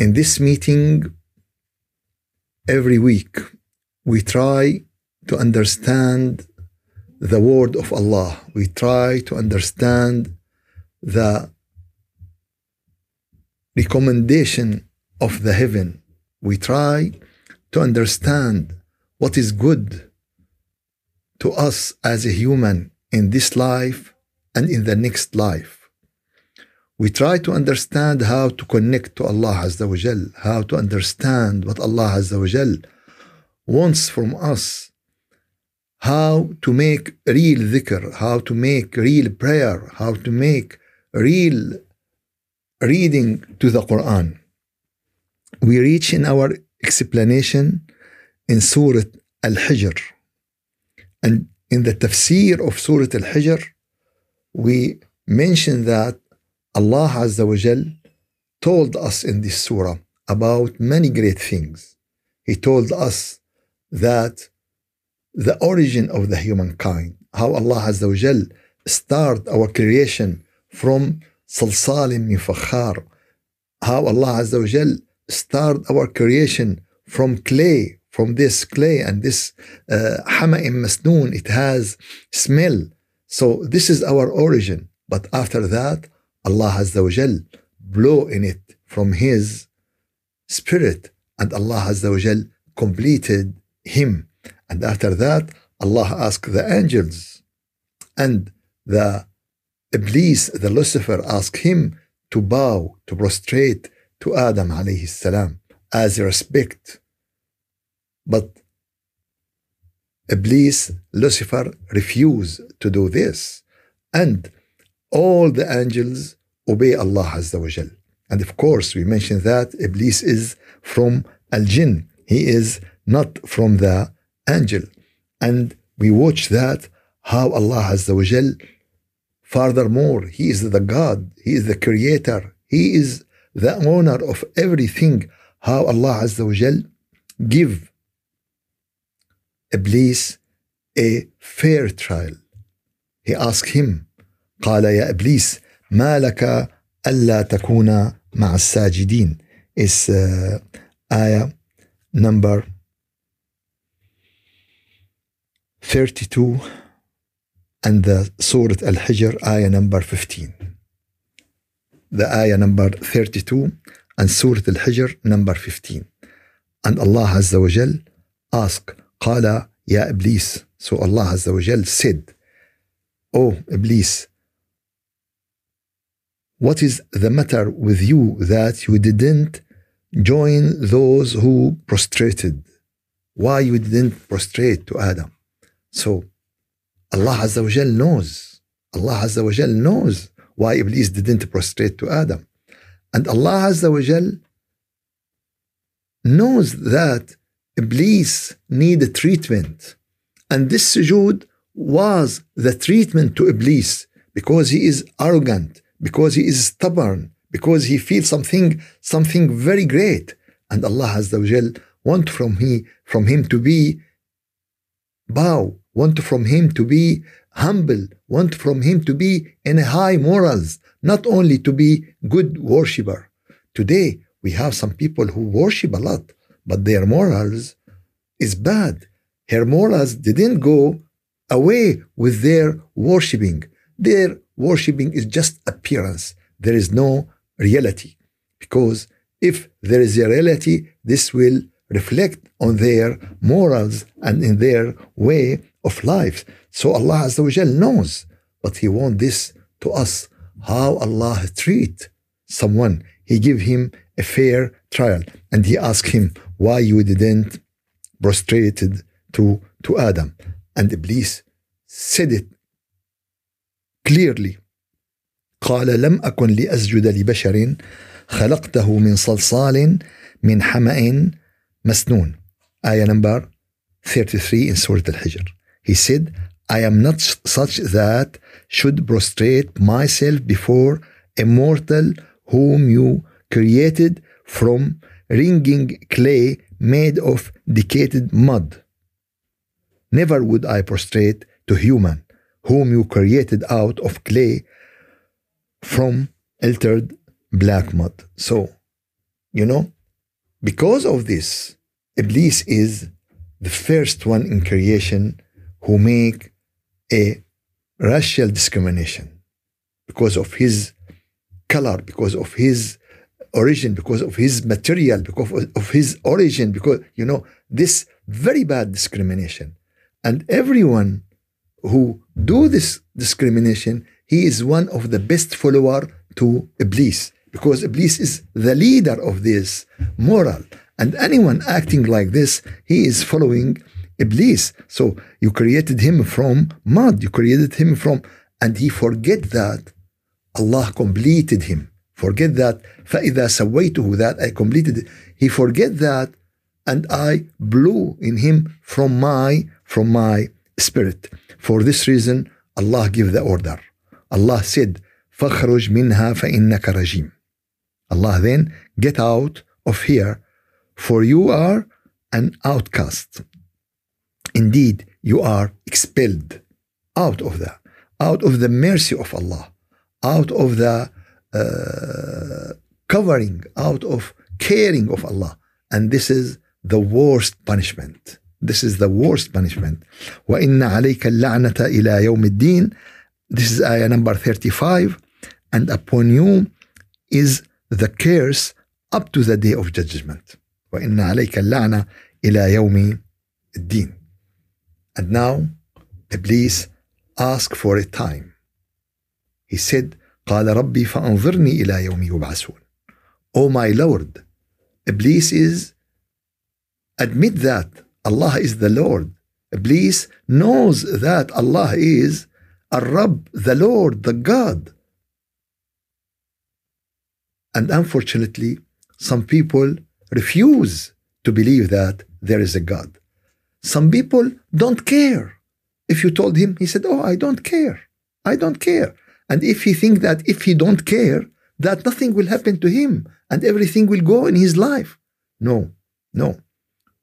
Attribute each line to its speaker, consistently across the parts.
Speaker 1: in this meeting every week we try to understand the word of Allah. We try to understand the recommendation of the heaven. We try to understand what is good to us as a human in this life and in the next life we try to understand how to connect to Allah Azza wa Jal, how to understand what Allah Azza wa Jal wants from us, how to make real dhikr, how to make real prayer, how to make real reading to the Quran. We reach in our explanation in Surah Al-Hijr. And in the tafsir of Surah Al-Hijr, we mention that Allah Azza wa Jal told us in this surah about many great things. He told us that the origin of the humankind, how Allah Azza wa Jal started our creation from salsalim min fakhar, how Allah Azza wa Jal started our creation from clay, from this clay and this hama'im uh, masnoon, it has smell. So this is our origin. But after that, Allah Azza wa Jal blow in it from His Spirit, and Allah Azza wa Jal completed Him. And after that, Allah asked the angels, and the Iblis, the Lucifer, asked him to bow, to prostrate to Adam alayhi salam as a respect. But Iblis, Lucifer, refused to do this. And all the angels obey Allah Azza wa Jal. And of course, we mentioned that Iblis is from Al Jinn. He is not from the angel. And we watch that how Allah Azza wa Jal, furthermore, He is the God, He is the creator, He is the owner of everything. How Allah Azza wa Jal give Iblis a fair trial. He asked him, قال يا إبليس ما لك ألا تكون مع الساجدين? اس uh, آية نمبر 32 and the سورة الحجر آية نمبر 15 the آية نمبر 32 and سورة الحجر نمبر 15 and الله عز وجل ask قال يا إبليس so الله عز وجل said oh إبليس what is the matter with you that you didn't join those who prostrated? Why you didn't prostrate to Adam? So Allah Azza wa Jal knows. Allah Azza wa Jal knows why Iblis didn't prostrate to Adam. And Allah Azza wa Jal knows that Iblis need a treatment. And this sujood was the treatment to Iblis because he is arrogant, because he is stubborn, because he feels something, something very great. And Allah Azza wa Jal want from, he, from him to be bow, want from him to be humble, want from him to be in high morals, not only to be good worshipper. Today, we have some people who worship a lot, but their morals is bad. Her morals didn't go away with their worshiping. Their worshiping is just appearance. There is no reality. Because if there is a reality, this will reflect on their morals and in their way of life. So Allah Azza wa knows, but He wants this to us. How Allah treat someone. He give him a fair trial. And he asked him why you didn't prostrated to, to Adam. And Iblis said it clearly قال لم أكن لأسجد لبشر خلقته من صلصال من حمأ مسنون ayah number 33 in Surah Al-Hijr he said I am not such that should prostrate myself before a mortal whom you created from wringing clay made of decayed mud. Never would I prostrate to human whom you created out of clay from altered black mud. So, you know, because of this, Iblis is the first one in creation who make a racial discrimination because of his color, because of his origin, because of his material, because of his origin, because, you know, this very bad discrimination. And everyone who do this discrimination, he is one of the best follower to Iblis, because Iblis is the leader of this moral. And anyone acting like this, he is following Iblis. So you created him from mud, you created him from, and he forget that Allah completed him. Forget that فَإِذَا سَوَّيْتُهُ that I completed it. He forget that and I blew in him from my from my spirit. For this reason, Allah give the order. Allah said, فَخْرُجْ مِنْهَا فَإِنَّكَ رَجِيمٌ Allah then, get out of here, for you are an outcast. Indeed, you are expelled out of the out of the mercy of Allah, out of the uh, covering, out of caring of Allah. And this is the worst punishment. This is the worst punishment. وَإِنَّ عَلَيْكَ اللَّعْنَةَ إِلَى يَوْمِ الدِّينِ This is ayah number 35. And upon you is the curse up to the day of judgment. وَإِنَّ عَلَيْكَ اللَّعْنَةَ إِلَى يَوْمِ الدِّينِ And now, Iblis asked for a time. He said, قال ربي فأنظرني إلى يوم يبعثون. Oh my Lord, Iblis is admit that Allah is the Lord. Iblis knows that Allah is Ar-Rabb, the Lord, the God. And unfortunately, some people refuse to believe that there is a God. Some people don't care. If you told him, he said, Oh, I don't care. I don't care. And if he think that if he don't care, that nothing will happen to him and everything will go in his life. No, no.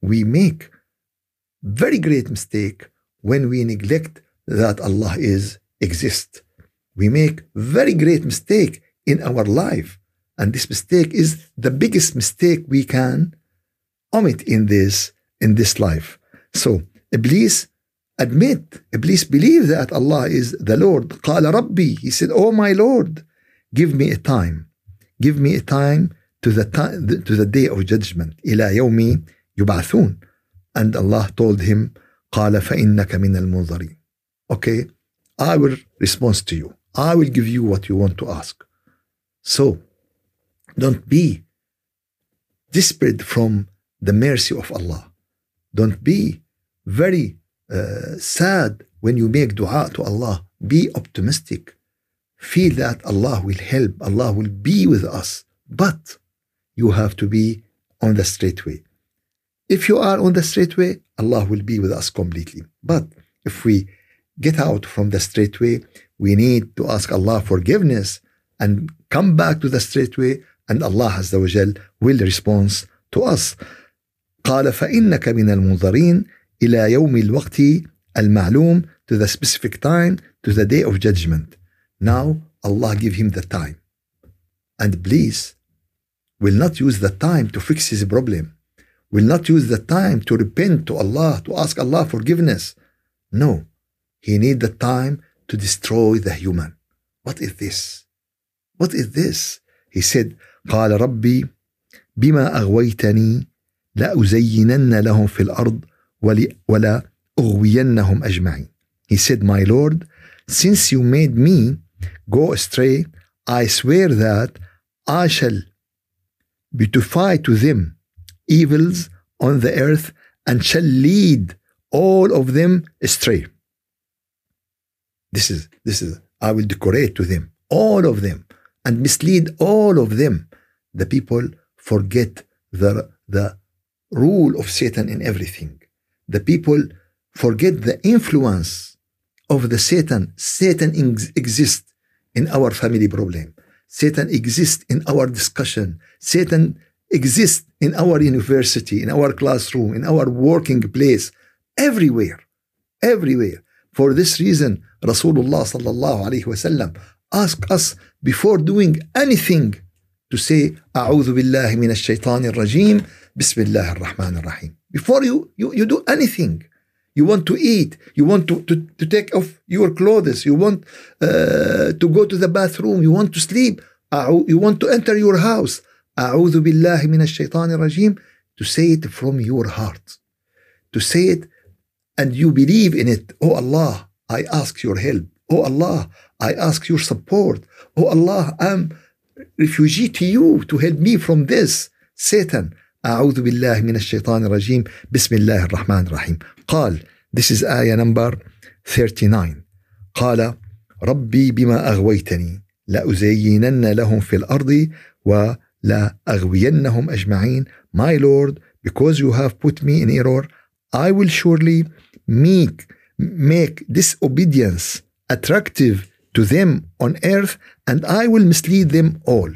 Speaker 1: We make very great mistake when we neglect that Allah is exist. We make very great mistake in our life. And this mistake is the biggest mistake we can omit in this in this life. So Iblis admit, Iblis believe that Allah is the Lord. قال ربي. He said, Oh my Lord, give me a time. Give me a time to the time to the day of judgment. إلى يوم يبعثون. And Allah told him, قال فإنك من المنظرين. Okay, I will respond to you. I will give you what you want to ask. So, don't be desperate from the mercy of Allah. Don't be very uh, sad when you make dua to Allah. Be optimistic. Feel that Allah will help, Allah will be with us. But you have to be on the straight way. If you are on the straight way, Allah will be with us completely. But if we get out from the straight way, we need to ask Allah forgiveness and come back to the straight way, and Allah Azza wa Jal will respond to us. قال فإنك من المنظرين إلى يوم الوقت المعلوم to the specific time to the day of judgment. Now Allah give him the time. And Iblis will not use the time to fix his problem Will not use the time to repent to Allah, to ask Allah forgiveness. No. He need the time to destroy the human. What is this? What is this? He said, قال ربي بما أغويتني لأزينن لهم في الأرض ولا أغوينهم أجمعين. He said, My Lord, since you made me go astray, I swear that I shall beautify to them evils on the earth and shall lead all of them astray. This is this is I will decorate to them all of them and mislead all of them the people forget the, the rule of Satan in everything. The people forget the influence of the Satan. Satan ex- exists in our family problem. Satan exists in our discussion. Satan exists in our university, in our classroom, in our working place, everywhere, everywhere. For this reason, Rasulullah sallallahu alaihi wasallam asked us before doing anything to say أعوذ بالله من الشيطان الرجيم بسم الله الرحمن الرحيم. Before you, you, you do anything, you want to eat, you want to, to, to take off your clothes, you want uh, to go to the bathroom, you want to sleep, you want to enter your house. أعوذ بالله من الشيطان الرجيم to say it from your heart. To say it and you believe in it. Oh Allah, I ask your help. Oh Allah, I ask your support. Oh Allah, I'm refugee to you to help me from this. Satan, أعوذ بالله من الشيطان الرجيم بسم الله الرحمن الرحيم قال This is آية number 39 قال ربي بما أغويتني لأزينن لهم في الأرض ولأغوينهم أجمعين My Lord because you have put me in error I will surely make make disobedience attractive to them on earth and I will mislead them all.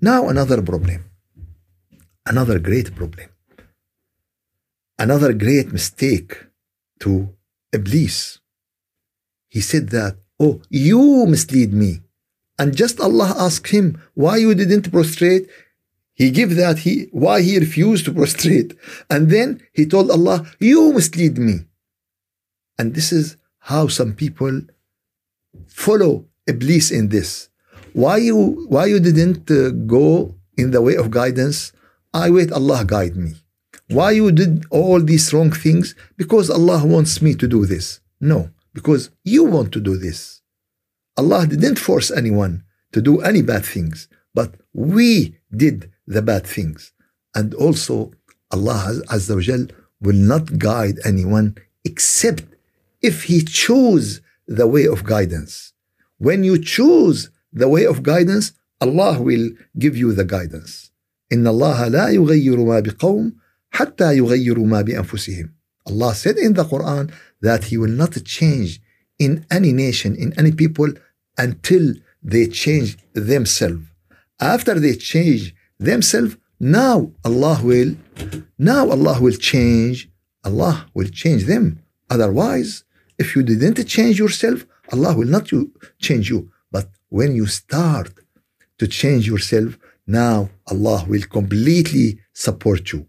Speaker 1: Now, another problem, another great problem, another great mistake to Iblis. He said that, Oh, you mislead me. And just Allah asked him, Why you didn't prostrate? He gave that he why he refused to prostrate. And then he told Allah, You mislead me. And this is how some people follow Iblis in this. Why you why you didn't uh, go in the way of guidance? I wait Allah guide me. Why you did all these wrong things? Because Allah wants me to do this. No, because you want to do this. Allah didn't force anyone to do any bad things, but we did the bad things. And also Allah Azza wa Jal will not guide anyone except if he chose the way of guidance. When you choose the way of guidance, Allah will give you the guidance. إن الله لا يغير ما بقوم حتى يغيروا ما بأنفسهم. Allah said in the Quran that He will not change in any nation, in any people, until they change themselves. After they change themselves, now Allah will, now Allah will change, Allah will change them. Otherwise, if you didn't change yourself, Allah will not you, change you. But when you start to change yourself, now Allah will completely support you.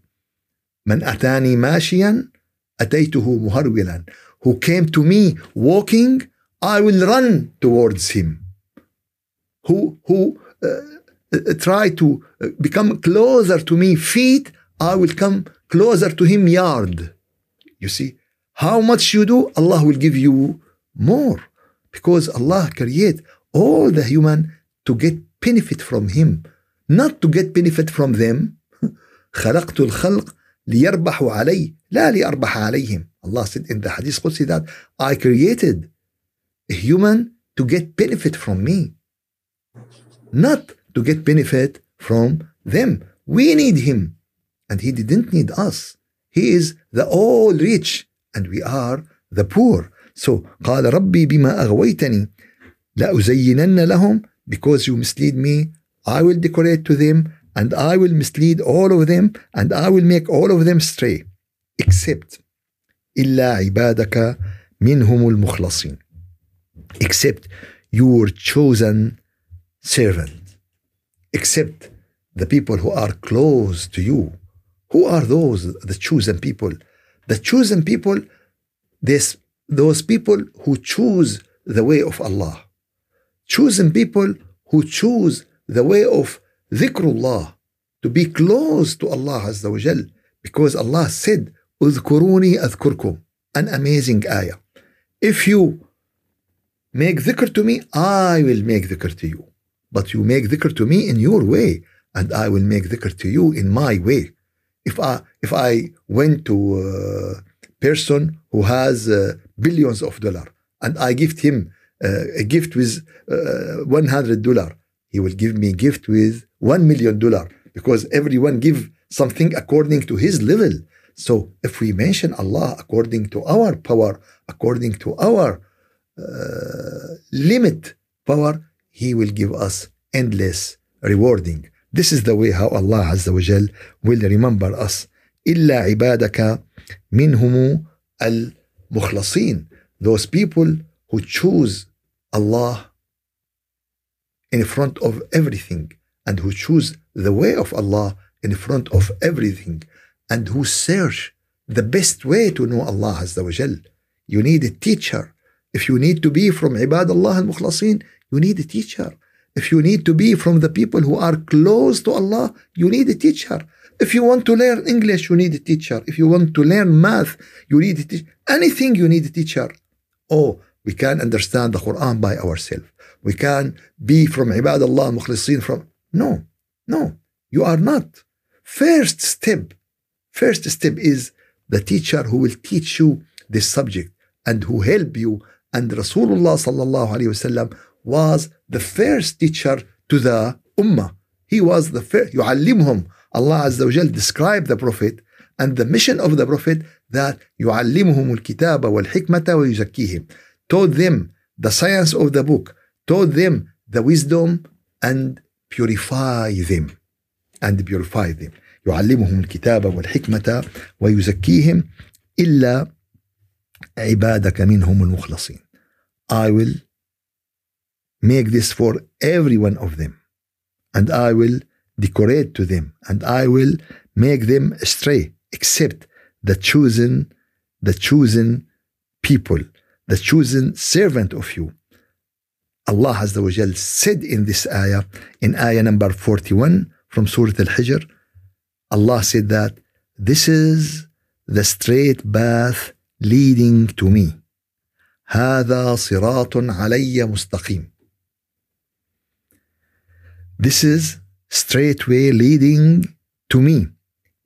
Speaker 1: من أتاني ماشيا أتيته مهرولا. Who came to me walking, I will run towards him. Who who uh, uh, try to uh, become closer to me feet, I will come closer to him yard. You see, how much you do, Allah will give you more. Because Allah create all the human to get benefit from Him, not to get benefit from them. خلقت الخلق ليربحوا علي لا لأربح عليهم. Allah said in the Hadith Qudsi that I created a human to get benefit from me, not to get benefit from them. We need him, and he didn't need us. He is the all rich, and we are the poor. So قال ربي بما أغويتني لأزينن لهم because you mislead me I will decorate to them and I will mislead all of them and I will make all of them stray except إلا عبادك منهم المخلصين except your chosen servant except the people who are close to you who are those the chosen people the chosen people this those people who choose the way of Allah chosen people who choose the way of dhikrullah to be close to Allah Azza wa Jal because Allah said اذكروني أذكركم an amazing ayah if you make dhikr to me I will make dhikr to you but you make dhikr to me in your way and I will make dhikr to you in my way if I if I went to a person who has uh, billions of dollar and I gift him uh, a gift with uh, 100 dollar he will give me gift with one million dollar because everyone give something according to his level. So if we mention Allah according to our power, according to our limit power, He will give us endless rewarding. This is the way how Allah Azza wa Jal will remember us. إلا عبادك منهم المخلصين. Those people who choose Allah in front of everything and who choose the way of Allah in front of everything and who search the best way to know Allah Azza wa Jal. You need a teacher. If you need to be from Ibad Allah al-Mukhlasin, you need a teacher. If you need to be from the people who are close to Allah, you need a teacher. If you want to learn English, you need a teacher. If you want to learn math, you need a teacher. Anything, you need a teacher. Oh, we can understand the Quran by ourselves. We can be from Ibad Allah Mukhlisin from. No, no, you are not. First step, first step is the teacher who will teach you this subject and who help you. And Rasulullah sallallahu alayhi wasallam was the first teacher to the ummah. He was the first. يعلمهم. Allah Azza wa Jal described the Prophet and the mission of the Prophet that يعلمهم الكتاب والحكمة ويزكيهم. Taught them the science of the book, taught them the wisdom and purify them. And purify them. يعلمهم الكتاب والحكمة ويزكيهم إلا عبادك منهم المخلصين. I will make this for every one of them. And I will decorate to them, and I will make them stray, except the chosen, the chosen people, the chosen servant of you. Allah Azza wa Jal said in this ayah, in ayah number 41 from Surah Al-Hijr, Allah said that this is the straight path leading to me. هذا صراط علي مستقيم. This is straight way leading to me.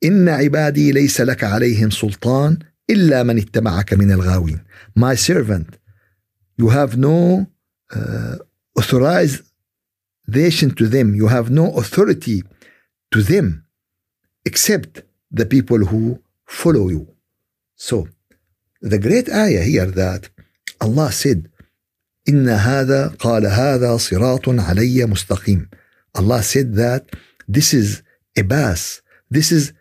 Speaker 1: إن عبادي ليس لك عليهم سلطان إلا من اتبعك من الغاوين. My servant, you have no uh, authorization to them. You have no authority to them except the people who follow you. So, the great ayah here that Allah said, إن هذا قال هذا صراط علي مستقيم. Allah said that this is a path, this is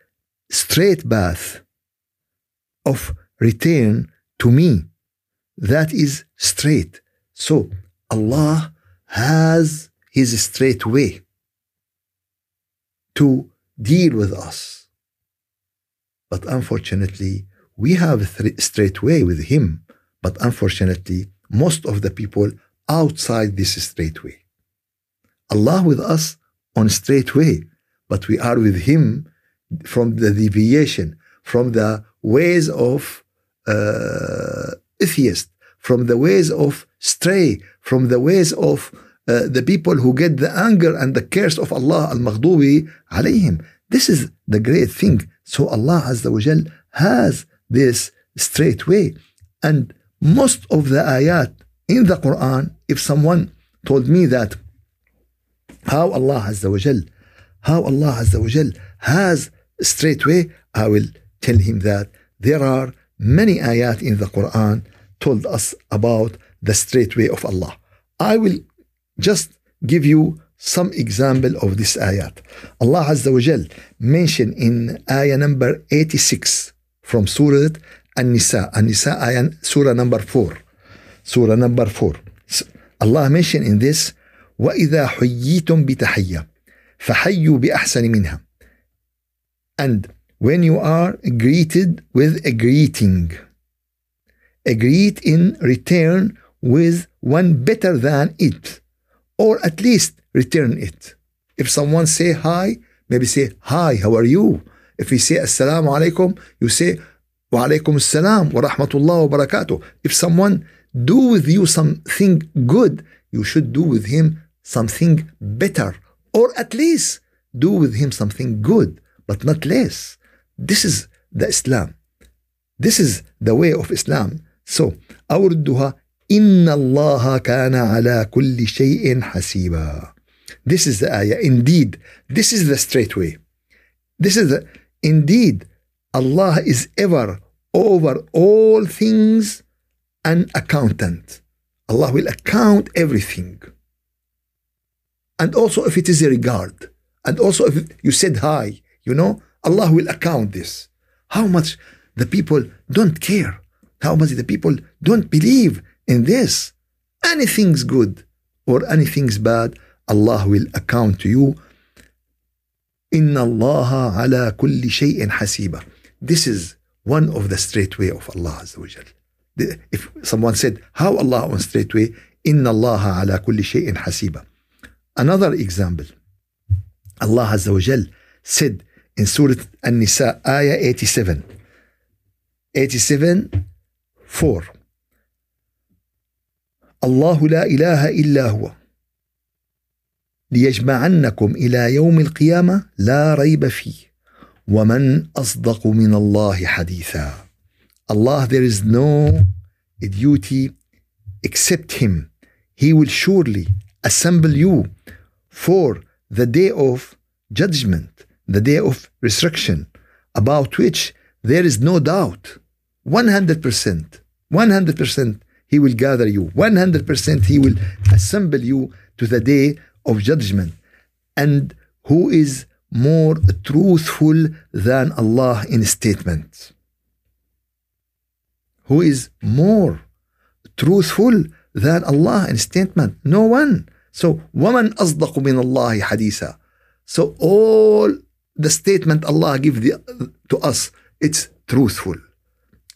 Speaker 1: straight path of return to me that is straight. So Allah has his straight way to deal with us. But unfortunately, we have a straight way with him. But unfortunately, most of the people outside this straight way. Allah with us on straight way, but we are with Him from the deviation, from the ways of uh, atheist, from the ways of stray, from the ways of uh, the people who get the anger and the curse of Allah al-Maghdubi alayhim. This is the great thing. So Allah Azza wa Jal has this straight way. And most of the ayat in the Quran, if someone told me that how Allah Azza wa Jal, how Allah Azza wa Jal has straight way, I will tell him that there are many ayat in the Quran told us about the straight way of Allah. I will just give you some example of this ayat. Allah Azza wa Jal mentioned in ayah number 86 from Surah An-Nisa, An-Nisa ayah, Surah number 4. Surah number 4. Allah mentioned in this وإذا حييتم بتحية فحيوا بأحسن منها and when you are greeted with a greeting a greet in return with one better than it or at least return it if someone say hi maybe say hi how are you if we say assalamu alaikum you say wa alaikum assalam wa rahmatullah wa barakatuh if someone do with you something good you should do with him something better, or at least do with him something good, but not less. This is the Islam. This is the way of Islam. So, أوردها إن الله كان على كل شيء حسيبا. This is the ayah. Indeed, this is the straight way. This is the, indeed, Allah is ever over all things an accountant. Allah will account everything. And also if it is a regard. And also if you said hi, you know, Allah will account this. How much the people don't care. How much the people don't believe in this. Anything's good or anything's bad, Allah will account to you. إن الله على كل شيء حسيبة. This is one of the straight way of Allah wa Jal. If someone said, how Allah on straight way, إن الله على كل شيء حسيبة. Another example. Allah wa Jal said in Surah An-Nisa, ayah 87. 87, 4. الله لا إله إلا هو ليجمعنكم إلى يوم القيامة لا ريب فيه ومن أصدق من الله حديثا Allah there is no duty except him he will surely assemble you for the day of judgment the day of resurrection about which there is no doubt 100% 100% he will gather you 100% he will assemble you to the day of judgment and who is more truthful than Allah in statements who is more truthful than Allah in statement no one so ومن أصدق من الله حديثا so all the statement Allah give the, to us it's truthful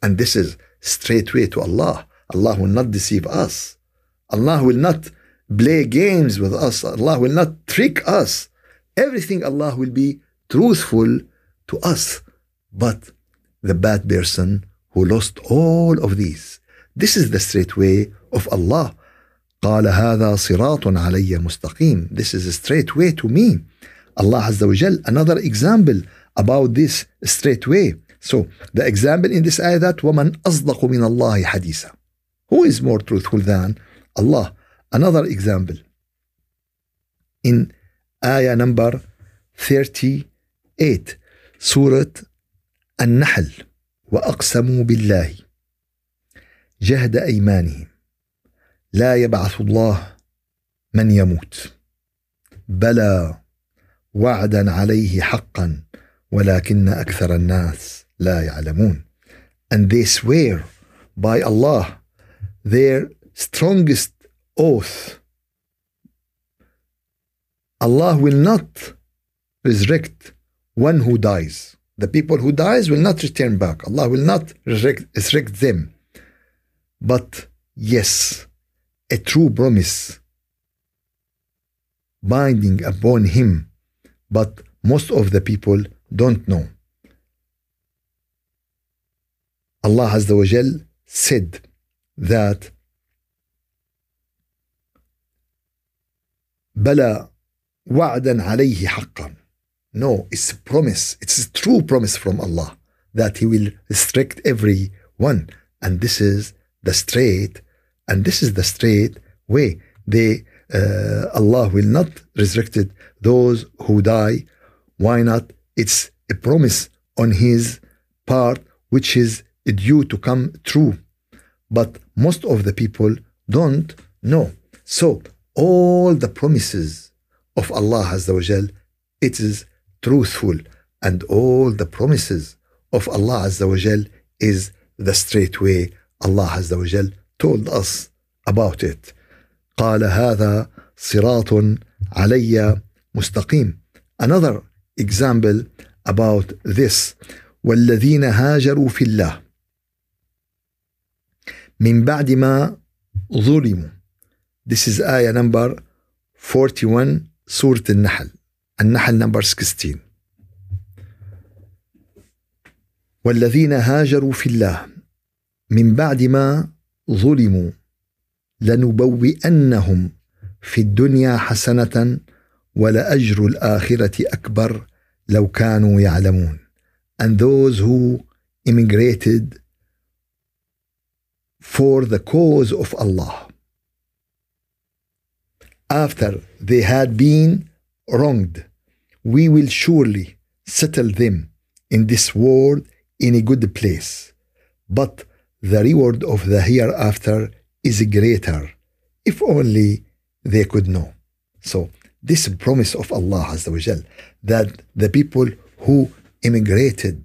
Speaker 1: and this is straight way to Allah Allah will not deceive us Allah will not play games with us. Allah will not trick us. Everything Allah will be truthful to us. But the bad person who lost all of these. This is the straight way of Allah. قال هذا صراط علي مستقيم. This is a straight way to me. Allah Azza wa Jal, another example about this straight way. So the example in this ayah that وَمَنْ أَصْدَقُ مِنَ اللَّهِ حَدِيثًا Who is more truthful than Allah? Another example. In ayah number 38 سورة النحل وأقسموا بالله جهد أيمانهم لا يبعث الله من يموت بلى وعدا عليه حقا ولكن أكثر الناس لا يعلمون and they swear by Allah their strongest oath. Allah will not resurrect one who dies. The people who dies will not return back. Allah will not resurrect, resurrect them. But yes, a true promise binding upon him, but most of the people don't know. Allah Azza wa Jal said that بلى وعدا عليه حقا no it's a promise it's a true promise from Allah that he will restrict everyone and this is the straight and this is the straight way they uh, Allah will not restrict those who die why not it's a promise on his part which is due to come true but most of the people don't know so all the promises of Allah Azza wa Jal, it is truthful. And all the promises of Allah Azza wa Jal is the straight way Allah Azza wa Jal told us about it. قال هذا صراط علي مستقيم. Another example about this. والذين هاجروا في الله من بعد ما ظلموا This is ayah number 41 سورة النحل. النحل number 16 والذين هاجروا في الله من بعد ما ظلموا لنبوئنهم في الدنيا حسنة ولأجر الآخرة أكبر لو كانوا يعلمون. And those who immigrated for the cause of Allah. After they had been wronged, we will surely settle them in this world in a good place. But the reward of the hereafter is greater if only they could know. So, this promise of Allah Azza wa Jal, that the people who immigrated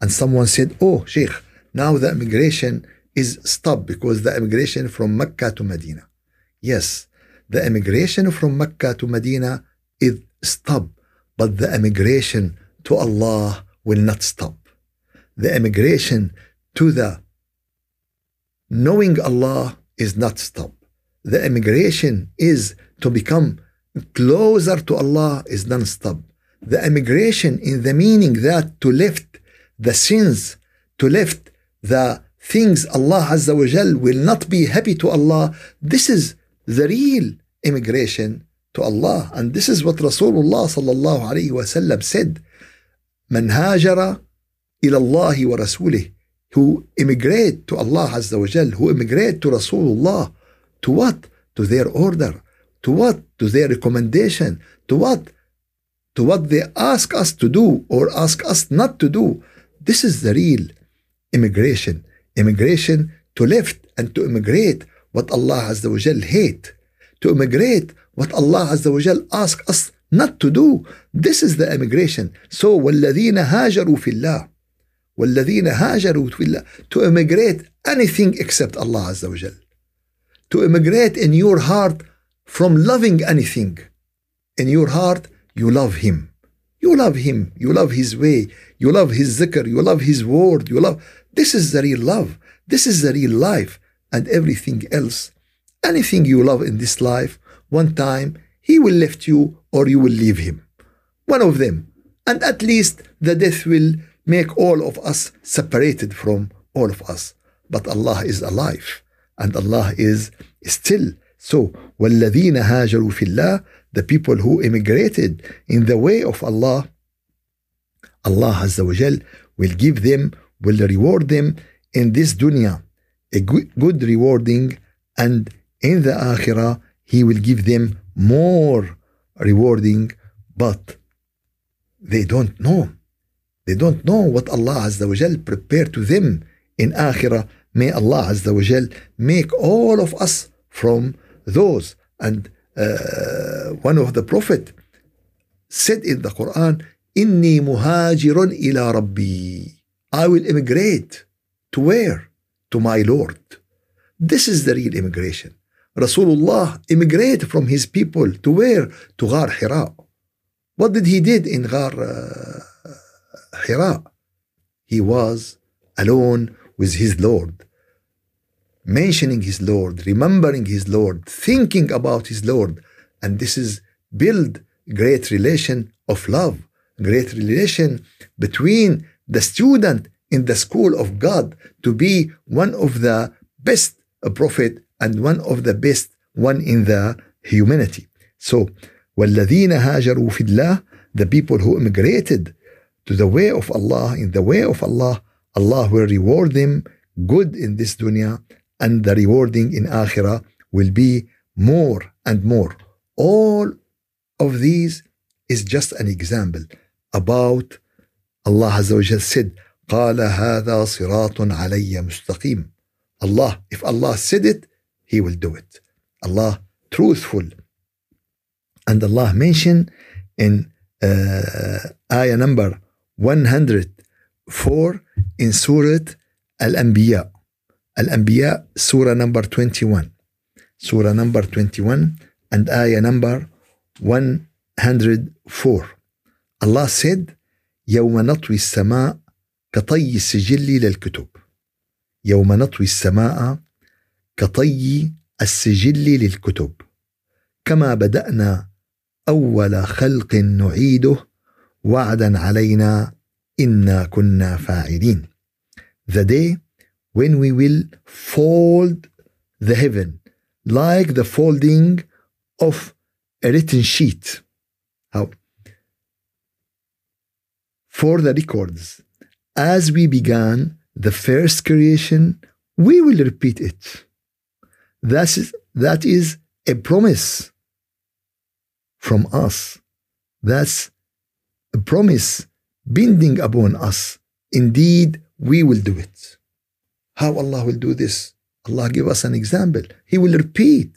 Speaker 1: and someone said, Oh, Sheikh, now the immigration is stopped because the immigration from Mecca to Medina. Yes, the immigration from Mecca to Medina is stopped, but the immigration to Allah will not stop. The immigration to the knowing Allah is not stop. The immigration is to become closer to Allah is non-stop. The immigration in the meaning that to lift the sins, to lift the things Allah Azza wa Jal will not be happy to Allah. This is the real immigration to Allah. And this is what Rasulullah sallallahu alayhi wa sallam said. من هاجر إلى الله ورسوله who immigrate to Allah Azza wa Jal, who immigrate to Rasulullah. To what? To their order. To what? To their recommendation. To what? To what they ask us to do or ask us not to do. This is the real immigration. Immigration to lift and to immigrate what Allah Azza wa Jal hate. To immigrate what Allah Azza wa Jal ask us not to do. This is the immigration. So, وَالَّذِينَ هَاجَرُوا فِي اللَّهِ والذين هاجروا في الله to immigrate anything except Allah Azza wa Jal. To immigrate in your heart from loving anything. In your heart, you love Him. You love Him. You love His way. You love His zikr. You love His word. You love. This is the real love. This is the real life. And everything else, anything you love in this life, one time He will lift you or you will leave Him. One of them. And at least the death will make all of us separated from all of us. But Allah is alive and Allah is still. So, وَالَّذِينَ هَاجَرُوا فِي اللَّهِ The people who immigrated in the way of Allah, Allah Azza wa Jal will give them, will reward them in this dunya, a good, rewarding, and in the akhirah, He will give them more rewarding, but they don't know. They don't know what Allah Azza wa Jal prepared to them in Akhirah. May Allah Azza wa Jal make all of us from those. And uh, one of the Prophet said in the Quran, Inni muhajirun ila Rabbi. I will immigrate. To where? To my Lord. This is the real immigration. Rasulullah immigrated from his people to where? To Ghar Hira. What did he did in Ghar uh, Hira? He was alone with his Lord, mentioning his Lord, remembering his Lord, thinking about his Lord. And this is build great relation of love, great relation between the student in the school of God to be one of the best prophet and one of the best one in the humanity. So, وَالَّذِينَ هَاجَرُوا فِي اللَّهِ The people who immigrated to the way of Allah, in the way of Allah, Allah will reward them good in this dunya and the rewarding in akhirah will be more and more. All of these is just an example about Allah Azza wa Jal said, قال هذا صراط علي مستقيم. Allah, if Allah said it, He will do it. Allah truthful. And Allah mentioned in uh, ayah number 104 in Surah Al-Anbiya. Al-Anbiya, Surah number 21. Surah number 21 and ayah number 104. Allah said, يوم نطوي السماء كطي السجل للكتب. يوم نطوي السماء كطي السجل للكتب. كما بدأنا أول خلق نعيده وعدا علينا إنا كنا فاعلين the day when we will fold the heaven like the folding of a written sheet how for the records as we began the first creation we will repeat it that is, that is a promise from us. That's a promise binding upon us. Indeed, we will do it. How Allah will do this? Allah give us an example. He will repeat.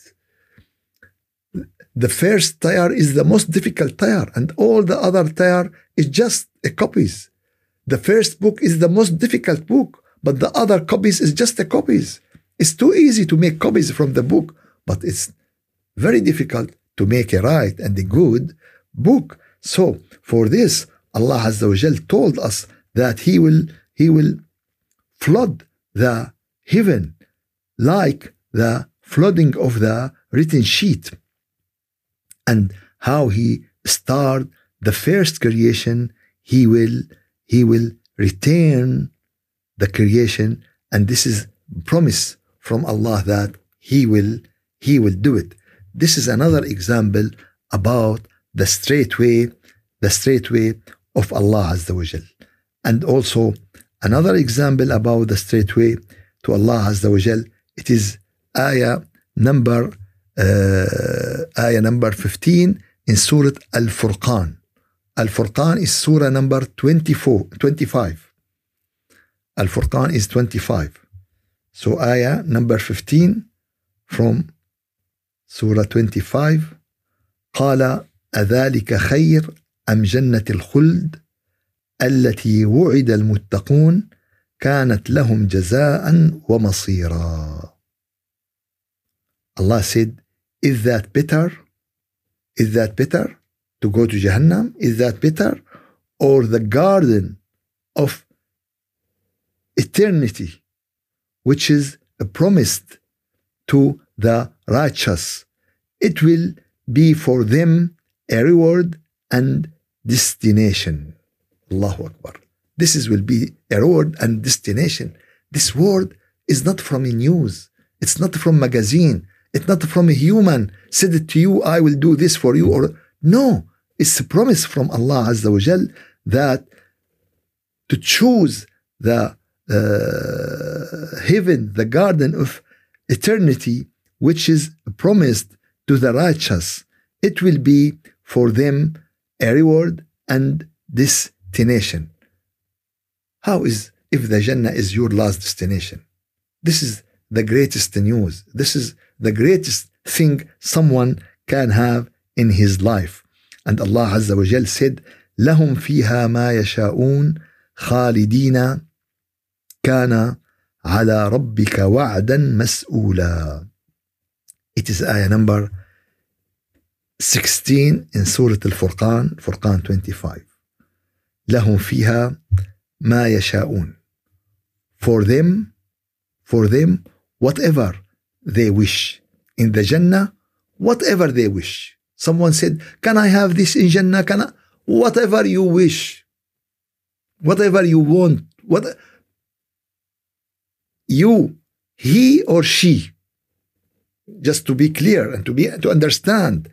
Speaker 1: The first tire is the most difficult tire, and all the other tire is just a copies. The first book is the most difficult book, but the other copies is just the copies. It's too easy to make copies from the book, but it's very difficult to make a right and a good book. So for this, Allah Azza told us that He will He will flood the heaven like the flooding of the written sheet. And how He started the first creation, He will He will return the creation, and this is promise from Allah that He will He will do it. This is another example about the straight way, the straight way of Allah Azza wa Jal. And also another example about the straight way to Allah Azza wa Jal, it is ayah number uh, ayah number 15 in Surah Al-Furqan. الفرقان is سورة نمبر 24 25 الفرقان is 25 so آية number 15 from سورة 25 قال أذلك خير أم جنة الخلد التي وعد المتقون كانت لهم جزاء ومصيرا. الله said is that better? Is that better? To go to Jahannam is that better or the garden of eternity which is promised to the righteous. It will be for them a reward and destination. Allahu Akbar. This is will be a reward and destination. This word is not from a news. It's not from magazine. It's not from a human said it to you, I will do this for you. Or no, it's a promise from Allah Azza wa Jal that to choose the uh, heaven, the garden of eternity, which is promised to the righteous, it will be for them a reward and destination. How is if the Jannah is your last destination? This is the greatest news. This is the greatest thing someone can have in his life. And Allah Azza wa Jal said, لهم فيها ما يشاءون خالدين كان على ربك وعدا مسؤولا It is ayah number 16 in Surah Al-Furqan, Furqan 25. لهم فيها ما يشاءون. For them, for them, whatever they wish. In the Jannah, whatever they wish. Someone said, Can I have this in Jannah? Can I? Whatever you wish. Whatever you want. What you, he or she. Just to be clear and to be to understand.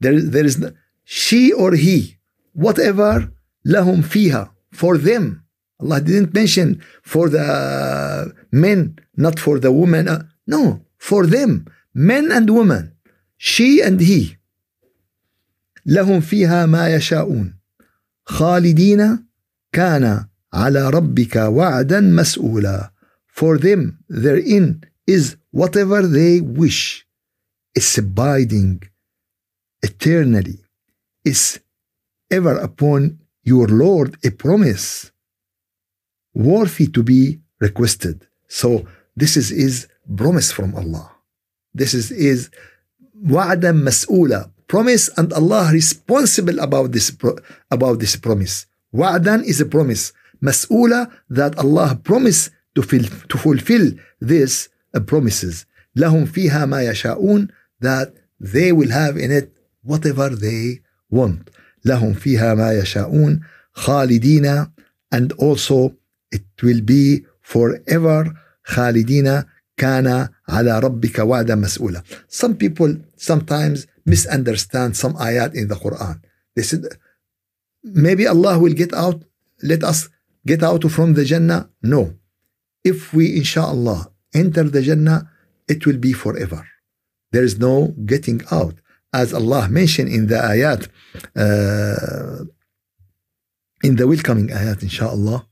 Speaker 1: There, there is she or he. Whatever lahum fiha. For them. Allah didn't mention for the men, not for the women. Uh, no, for them. Men and women. She and he. لهم فيها ما يشاءون خالدين كان على ربك وعدا مسؤولا for them therein is whatever they wish is abiding eternally is ever upon your Lord a promise worthy to be requested so this is is promise from Allah this is is وعدا مسؤولا promise and Allah responsible about this about this promise وعدا is a promise مسؤولا that Allah promise to, fil, to fulfill these uh, promises لهم فيها ما يشاءون that they will have in it whatever they want لهم فيها ما يشاءون خالدين and also it will be forever خالدين كان على ربك وعدا مسؤولا some people sometimes misunderstand some ayat in the Quran. They said maybe Allah will get out let us get out from the Jannah. No. If we inshallah enter the Jannah it will be forever. There is no getting out. As Allah mentioned in the ayat, uh, in the welcoming ayat, inshallah,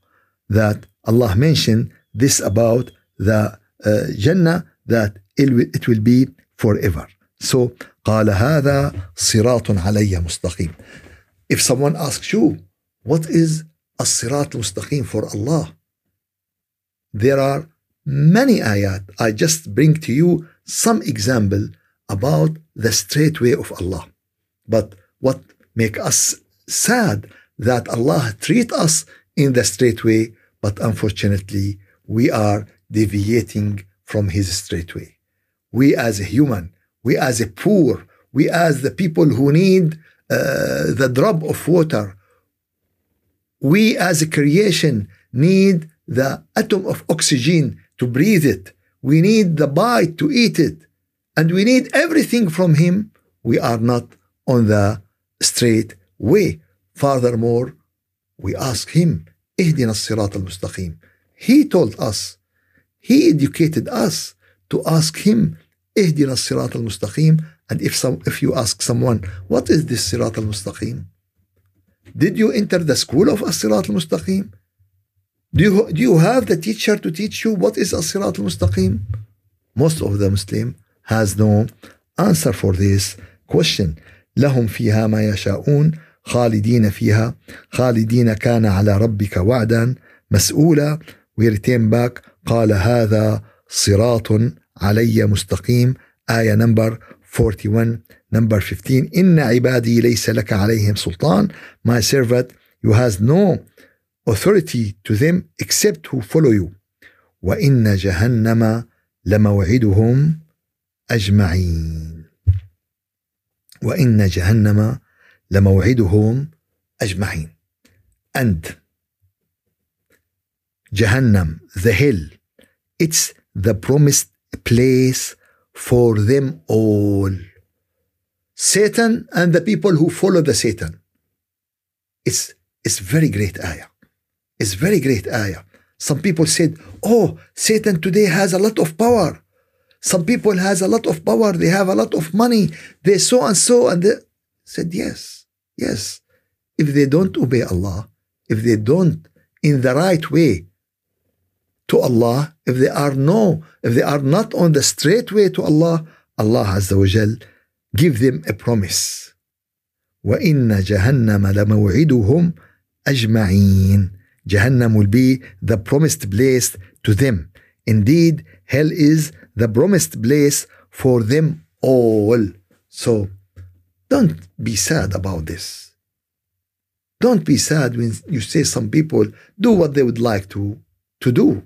Speaker 1: that Allah mentioned this about the uh, Jannah that it will, it will be forever. So, قال هذا صراط علي مستقيم. If someone asks you, what is الصراط المستقيم for Allah? There are many ayat. I just bring to you some example about the straight way of Allah. But what make us sad that Allah treat us in the straight way, but unfortunately we are deviating from His straight way. We as a human, we as a poor, we as the people who need uh, the drop of water, we as a creation need the atom of oxygen to breathe it. We need the bite to eat it. And we need everything from him. We are not on the straight way. Furthermore, we ask him, اهدنا الصراط المستقيم. He told us, he educated us to ask him, اهدنا الصراط المستقيم. And if some, if you ask someone, what is this صراط المستقيم? Did you enter the school of الصراط المستقيم? Do you, do you have the teacher to teach you what is الصراط المستقيم? Most of the Muslim has no answer for this question. لهم فيها ما يشاءون خالدين فيها خالدين كان على ربك وعدا مسؤولا we return back قال هذا صراط علي مستقيم آية number 41 number 15 إن عبادي ليس لك عليهم سلطان my servant you has no authority to them except who follow you وإن جهنم لموعدهم أجمعين وإن جهنم لموعدهم أجمعين and Jahannam, the hell, it's the promised place for them all. Satan and the people who follow the Satan. It's, it's very great ayah. It's very great ayah. Some people said, oh, Satan today has a lot of power. Some people has a lot of power. They have a lot of money. They so and so. And they said, yes, yes. If they don't obey Allah, if they don't in the right way to Allah, if they are no, if they are not on the straight way to Allah, Allah Azza wa Jal give them a promise. وإن جهنم لموعدهم أجمعين. Jahannam will be the promised place to them. Indeed, hell is the promised place for them all. So don't be sad about this. Don't be sad when you say some people do what they would like to, to do.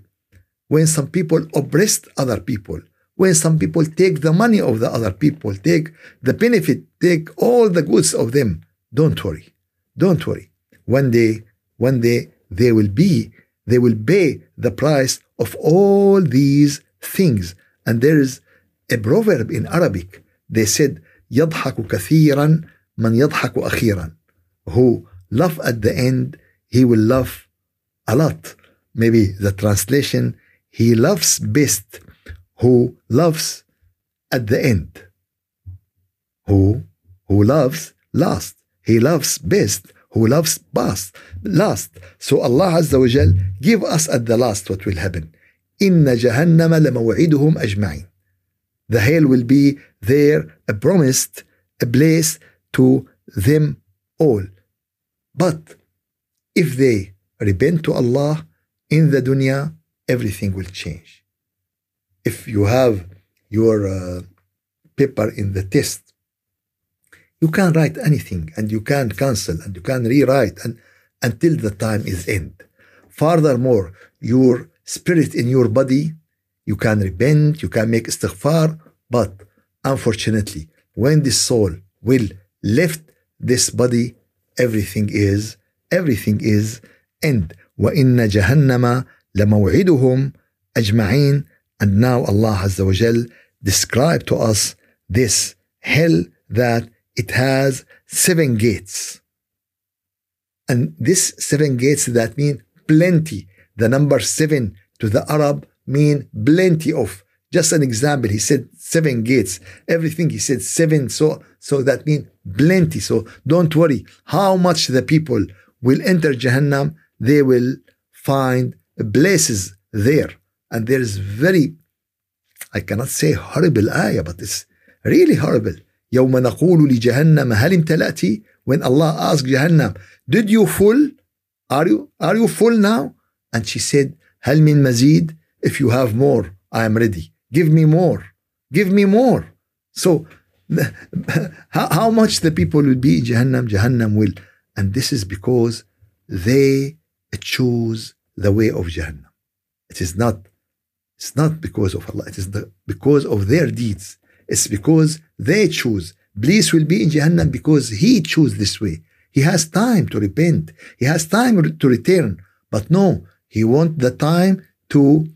Speaker 1: When some people oppress other people, when some people take the money of the other people, take the benefit, take all the goods of them, don't worry. Don't worry. One day, one day they will be, they will pay the price of all these things. And there is a proverb in Arabic. They said, يضحك كثيرا من يضحك أخيرا. Who laugh at the end, he will laugh a lot. Maybe the translation, he loves best who loves at the end. Who who loves last. He loves best who loves past last. So Allah Azza wa Jal give us at the last what will happen. إن جهنم لموعدهم أجمعين. The hell will be there a promised a place to them all. But if they repent to Allah in the dunya, everything will change. If you have your uh, paper in the test, you can write anything and you can cancel and you can rewrite and until the time is end. Furthermore, your spirit in your body, you can repent, you can make istighfar, but unfortunately, when the soul will lift this body, everything is everything is end. وإن جهنم لموعدهم أجمعين and now Allah Azza wa Jal described to us this hell that it has seven gates. And this seven gates that mean plenty. The number seven to the Arab mean plenty of just an example he said seven gates everything he said seven so so that means plenty so don't worry how much the people will enter jahannam they will find places there and there is very I cannot say horrible ayah but it's really horrible يوم نقول لجهنم هل امتلأتي when Allah asked Jahannam did you full are you are you full now and she said هل من مزيد if you have more I am ready give me more give me more so how, how much the people will be in Jahannam Jahannam will and this is because they choose the way of Jahannam. It is not, it's not because of Allah. It is the, because of their deeds. It's because they choose. Iblis will be in Jahannam because he chose this way. He has time to repent. He has time to return. But no, he wants the time to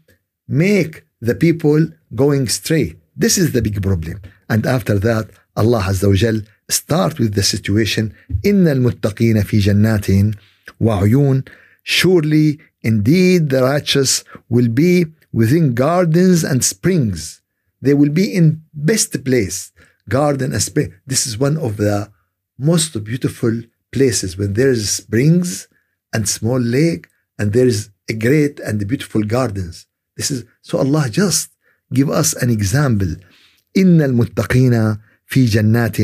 Speaker 1: make the people going stray. This is the big problem. And after that, Allah Azza wa start with the situation إن المتقين fi jannatin وعيون surely indeed the righteous will be within gardens and springs they will be in best place garden and spring this is one of the most beautiful places when there is springs and small lake and there is a great and beautiful gardens this is so Allah just give us an example إن المتقين في جنات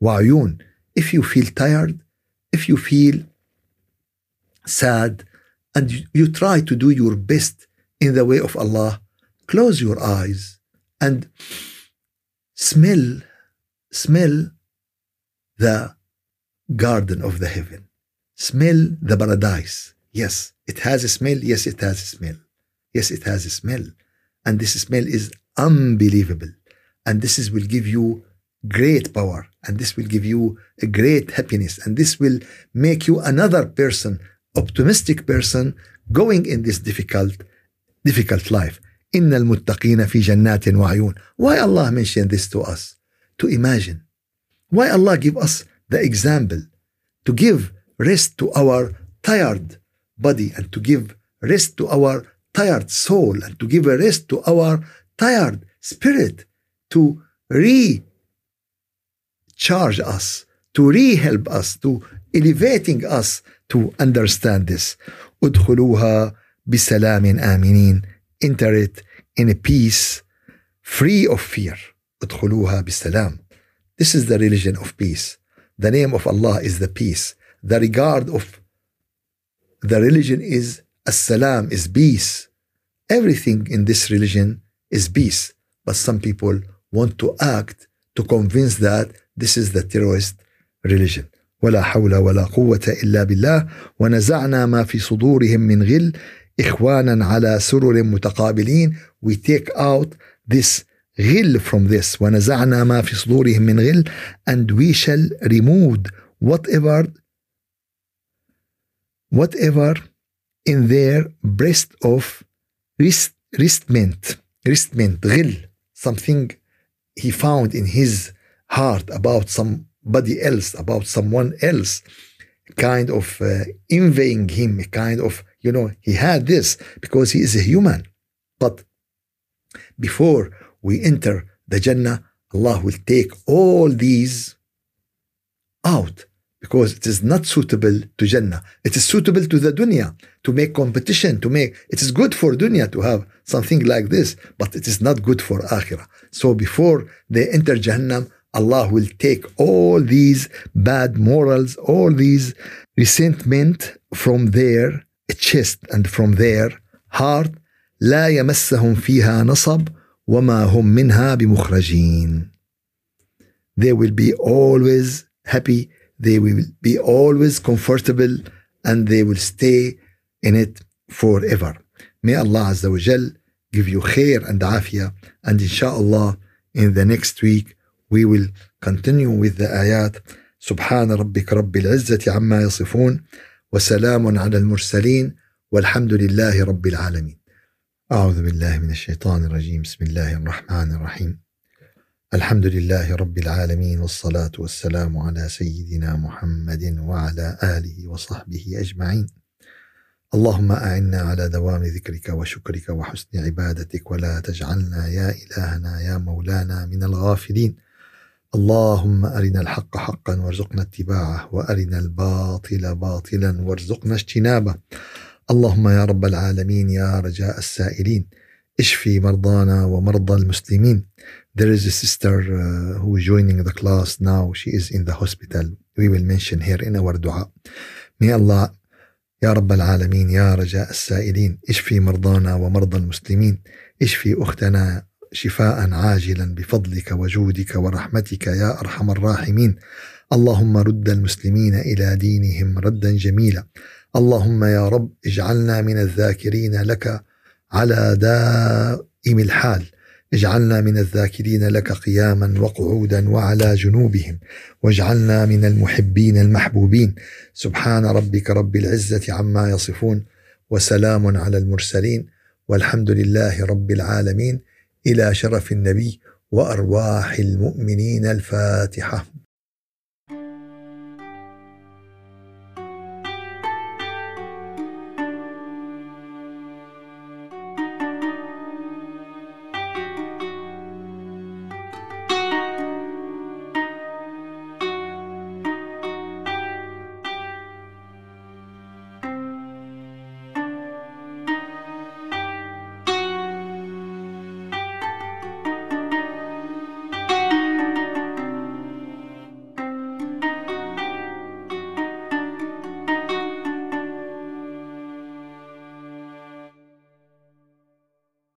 Speaker 1: وعيون if you feel tired if you feel sad and you, try to do your best in the way of Allah. Close your eyes and smell smell the garden of the heaven. Smell the paradise. Yes it has a smell. Yes it has a smell. Yes it has a smell. And this smell is unbelievable. And this is will give you great power. And this will give you a great happiness. And this will make you another person optimistic person going in this difficult difficult life إن المتقين في جنات وعيون why Allah mentioned this to us to imagine why Allah give us the example to give rest to our tired body and to give rest to our tired soul and to give a rest to our tired spirit to recharge us, to re-help us, to elevating us to understand this. ادخلوها بسلام آمنين. Enter it in a peace, free of fear. ادخلوها بسلام. This is the religion of peace. The name of Allah is the peace. The regard of the religion is as-salam, is peace. Everything in this religion is peace. But some people want to act to convince that this is the terrorist religion. ولا حول ولا قوة إلا بالله ونزعنا ما في صدورهم من غل إخوانا على سرر متقابلين we take out this غل from this ونزعنا ما في صدورهم من غل and we shall remove whatever whatever in their breast of wrist, wristment wristment غل something he found in his heart about somebody else, about someone else, kind of uh, envying him, kind of, you know, he had this because he is a human. But before we enter the Jannah, Allah will take all these out because it is not suitable to Jannah. It is suitable to the dunya to make competition, to make it is good for dunya to have something like this, but it is not good for akhirah. So before they enter Jahannam, Allah will take all these bad morals, all these resentment from their chest and from their heart. لا يمسهم فيها نصب وما هم منها بمخرجين. They will be always happy they will be always comfortable and they will stay in it forever. May Allah Azza wa Jal give you khair and afia and inshallah in the next week We will continue with the ayat سبحان ربك رب العزة عما يصفون وسلام على المرسلين والحمد لله رب العالمين أعوذ بالله من الشيطان الرجيم بسم الله الرحمن الرحيم الحمد لله رب العالمين والصلاة والسلام على سيدنا محمد وعلى آله وصحبه أجمعين اللهم أعنا على دوام ذكرك وشكرك وحسن عبادتك ولا تجعلنا يا إلهنا يا مولانا من الغافلين اللهم أرنا الحق حقا وارزقنا اتباعه وأرنا الباطل باطلا وارزقنا اجتنابه اللهم يا رب العالمين يا رجاء السائلين اشفي مرضانا ومرضى المسلمين There is a sister uh, who is joining the class now. She is in the hospital. We will mention here in our dua. May Allah يا رب العالمين يا رجاء السائلين اشفي مرضانا ومرضى المسلمين اشفي أختنا شفاء عاجلا بفضلك وجودك ورحمتك يا أرحم الراحمين. اللهم رد المسلمين إلى دينهم ردا جميلا. اللهم يا رب اجعلنا من الذاكرين لك على دائم الحال. اجعلنا من الذاكرين لك قياما وقعودا وعلى جنوبهم. واجعلنا من المحبين المحبوبين. سبحان ربك رب العزة عما يصفون وسلام على المرسلين. والحمد لله رب العالمين. إلى شرف النبي وأرواح المؤمنين الفاتحة.